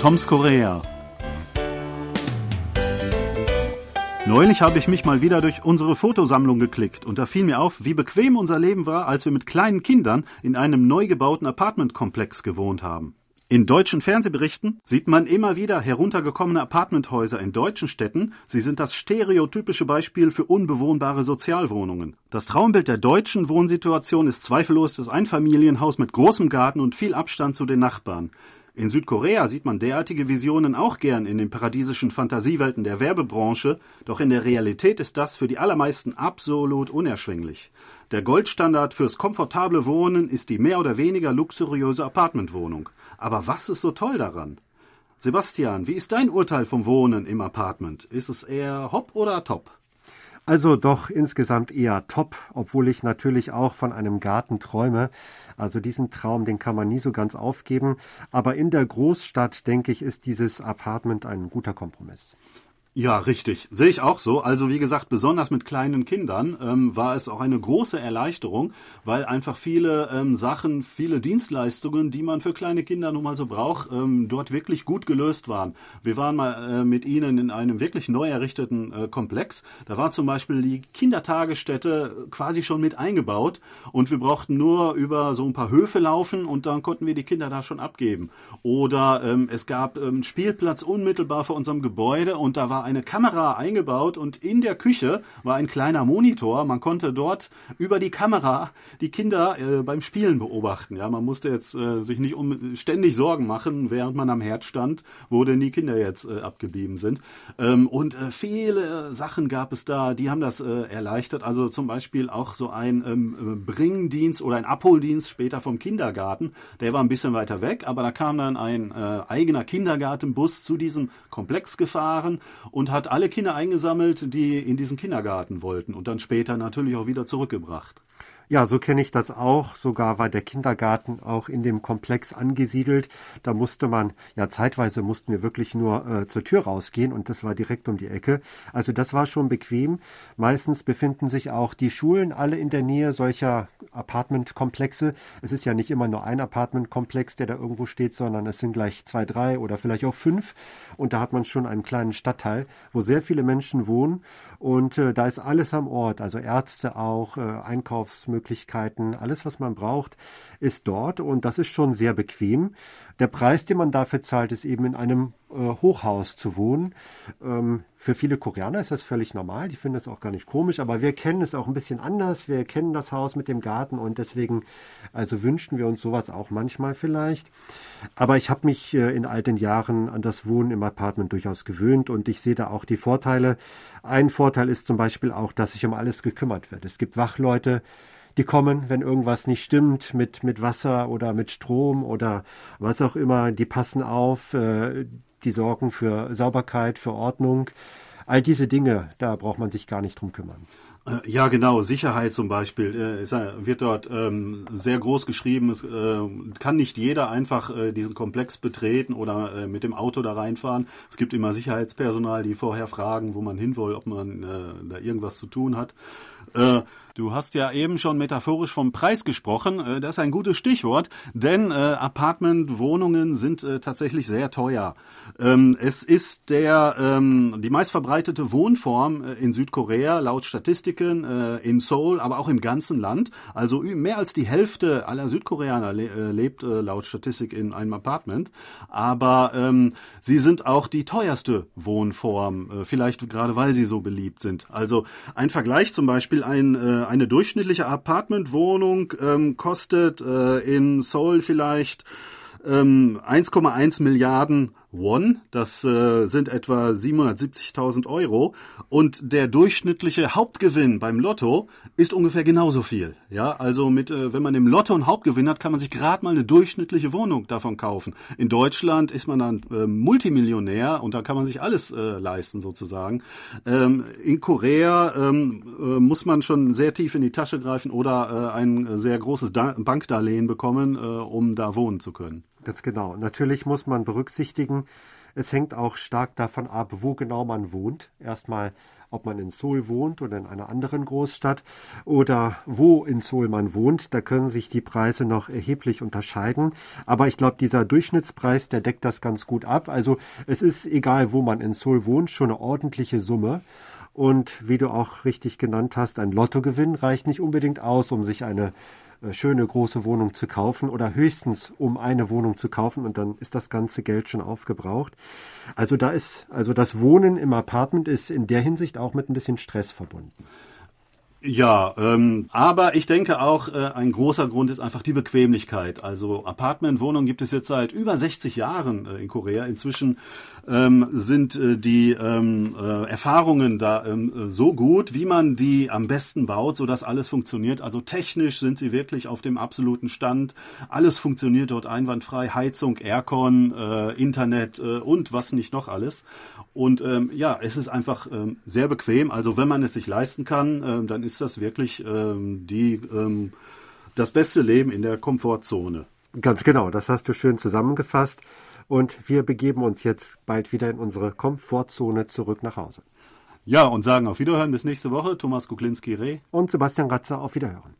Toms Korea. Neulich habe ich mich mal wieder durch unsere Fotosammlung geklickt und da fiel mir auf, wie bequem unser Leben war, als wir mit kleinen Kindern in einem neu gebauten Apartmentkomplex gewohnt haben. In deutschen Fernsehberichten sieht man immer wieder heruntergekommene Apartmenthäuser in deutschen Städten. Sie sind das stereotypische Beispiel für unbewohnbare Sozialwohnungen. Das Traumbild der deutschen Wohnsituation ist zweifellos das Einfamilienhaus mit großem Garten und viel Abstand zu den Nachbarn. In Südkorea sieht man derartige Visionen auch gern in den paradiesischen Fantasiewelten der Werbebranche, doch in der Realität ist das für die allermeisten absolut unerschwinglich. Der Goldstandard fürs komfortable Wohnen ist die mehr oder weniger luxuriöse Apartmentwohnung. Aber was ist so toll daran? Sebastian, wie ist dein Urteil vom Wohnen im Apartment? Ist es eher hopp oder top? Also doch insgesamt eher top, obwohl ich natürlich auch von einem Garten träume. Also diesen Traum, den kann man nie so ganz aufgeben. Aber in der Großstadt, denke ich, ist dieses Apartment ein guter Kompromiss. Ja, richtig. Sehe ich auch so. Also wie gesagt, besonders mit kleinen Kindern ähm, war es auch eine große Erleichterung, weil einfach viele ähm, Sachen, viele Dienstleistungen, die man für kleine Kinder nun mal so braucht, ähm, dort wirklich gut gelöst waren. Wir waren mal äh, mit ihnen in einem wirklich neu errichteten äh, Komplex. Da war zum Beispiel die Kindertagesstätte quasi schon mit eingebaut und wir brauchten nur über so ein paar Höfe laufen und dann konnten wir die Kinder da schon abgeben. Oder ähm, es gab ähm, Spielplatz unmittelbar vor unserem Gebäude und da war war eine Kamera eingebaut und in der Küche war ein kleiner Monitor. Man konnte dort über die Kamera die Kinder äh, beim Spielen beobachten. Ja, man musste jetzt äh, sich nicht um ständig Sorgen machen, während man am Herd stand, wo denn die Kinder jetzt äh, abgeblieben sind. Ähm, und äh, viele Sachen gab es da, die haben das äh, erleichtert. Also zum Beispiel auch so ein ähm, Bringdienst oder ein Abholdienst später vom Kindergarten. Der war ein bisschen weiter weg, aber da kam dann ein äh, eigener Kindergartenbus zu diesem Komplex gefahren und hat alle Kinder eingesammelt, die in diesen Kindergarten wollten und dann später natürlich auch wieder zurückgebracht. Ja, so kenne ich das auch. Sogar war der Kindergarten auch in dem Komplex angesiedelt. Da musste man, ja, zeitweise mussten wir wirklich nur äh, zur Tür rausgehen und das war direkt um die Ecke. Also das war schon bequem. Meistens befinden sich auch die Schulen alle in der Nähe solcher Apartmentkomplexe. Es ist ja nicht immer nur ein Apartmentkomplex, der da irgendwo steht, sondern es sind gleich zwei, drei oder vielleicht auch fünf. Und da hat man schon einen kleinen Stadtteil, wo sehr viele Menschen wohnen. Und äh, da ist alles am Ort, also Ärzte auch, äh, Einkaufsmöglichkeiten, alles, was man braucht, ist dort. Und das ist schon sehr bequem. Der Preis, den man dafür zahlt, ist eben in einem äh, Hochhaus zu wohnen. Ähm, für viele Koreaner ist das völlig normal. Die finden das auch gar nicht komisch. Aber wir kennen es auch ein bisschen anders. Wir kennen das Haus mit dem Garten und deswegen, also wünschten wir uns sowas auch manchmal vielleicht. Aber ich habe mich äh, in alten Jahren an das Wohnen im Apartment durchaus gewöhnt und ich sehe da auch die Vorteile. Ein Vorteil ist zum Beispiel auch, dass sich um alles gekümmert wird. Es gibt Wachleute, die kommen, wenn irgendwas nicht stimmt mit, mit Wasser oder mit Strom oder was auch immer, die passen auf, äh, die sorgen für Sauberkeit, für Ordnung. All diese Dinge, da braucht man sich gar nicht drum kümmern. Äh, ja, genau. Sicherheit zum Beispiel äh, wird dort ähm, sehr groß geschrieben. Es äh, kann nicht jeder einfach diesen Komplex betreten oder mit dem Auto da reinfahren. Es gibt immer Sicherheitspersonal, die vorher fragen, wo man hin will, ob man da irgendwas zu tun hat. Du hast ja eben schon metaphorisch vom Preis gesprochen. Das ist ein gutes Stichwort, denn Apartmentwohnungen sind tatsächlich sehr teuer. Ähm, es ist der ähm, die meistverbreitete Wohnform in Südkorea laut Statistiken äh, in Seoul, aber auch im ganzen Land. Also mehr als die Hälfte aller Südkoreaner le äh, lebt laut Statistik in einem Apartment. Aber ähm, sie sind auch die teuerste Wohnform, vielleicht gerade weil sie so beliebt sind. Also ein Vergleich zum Beispiel ein äh, eine durchschnittliche Apartmentwohnung ähm, kostet äh, in Seoul vielleicht ähm, 1,1 Milliarden Won, das äh, sind etwa 770.000 Euro und der durchschnittliche Hauptgewinn beim Lotto ist ungefähr genauso viel. Ja, also mit, äh, wenn man im Lotto einen Hauptgewinn hat, kann man sich gerade mal eine durchschnittliche Wohnung davon kaufen. In Deutschland ist man dann äh, Multimillionär und da kann man sich alles äh, leisten sozusagen. Ähm, in Korea ähm, äh, muss man schon sehr tief in die Tasche greifen oder äh, ein sehr großes da Bankdarlehen bekommen, äh, um da wohnen zu können. Ganz genau. Natürlich muss man berücksichtigen, es hängt auch stark davon ab, wo genau man wohnt. Erstmal ob man in Seoul wohnt oder in einer anderen Großstadt oder wo in Seoul man wohnt. Da können sich die Preise noch erheblich unterscheiden. Aber ich glaube, dieser Durchschnittspreis, der deckt das ganz gut ab. Also es ist egal, wo man in Seoul wohnt, schon eine ordentliche Summe. Und wie du auch richtig genannt hast, ein Lottogewinn reicht nicht unbedingt aus, um sich eine schöne große Wohnung zu kaufen oder höchstens um eine Wohnung zu kaufen und dann ist das ganze Geld schon aufgebraucht. Also da ist, also das Wohnen im Apartment ist in der Hinsicht auch mit ein bisschen Stress verbunden. Ja, ähm, aber ich denke auch, äh, ein großer Grund ist einfach die Bequemlichkeit. Also Apartmentwohnungen gibt es jetzt seit über 60 Jahren äh, in Korea. Inzwischen ähm, sind äh, die ähm, äh, Erfahrungen da ähm, so gut, wie man die am besten baut, so dass alles funktioniert. Also technisch sind sie wirklich auf dem absoluten Stand. Alles funktioniert dort einwandfrei. Heizung, Aircon, äh, Internet äh, und was nicht noch alles. Und ähm, ja, es ist einfach ähm, sehr bequem. Also wenn man es sich leisten kann, ähm, dann ist das wirklich ähm, die, ähm, das beste Leben in der Komfortzone. Ganz genau, das hast du schön zusammengefasst. Und wir begeben uns jetzt bald wieder in unsere Komfortzone zurück nach Hause. Ja, und sagen auf Wiederhören bis nächste Woche. Thomas Kuklinski-Reh. Und Sebastian Ratzer auf Wiederhören.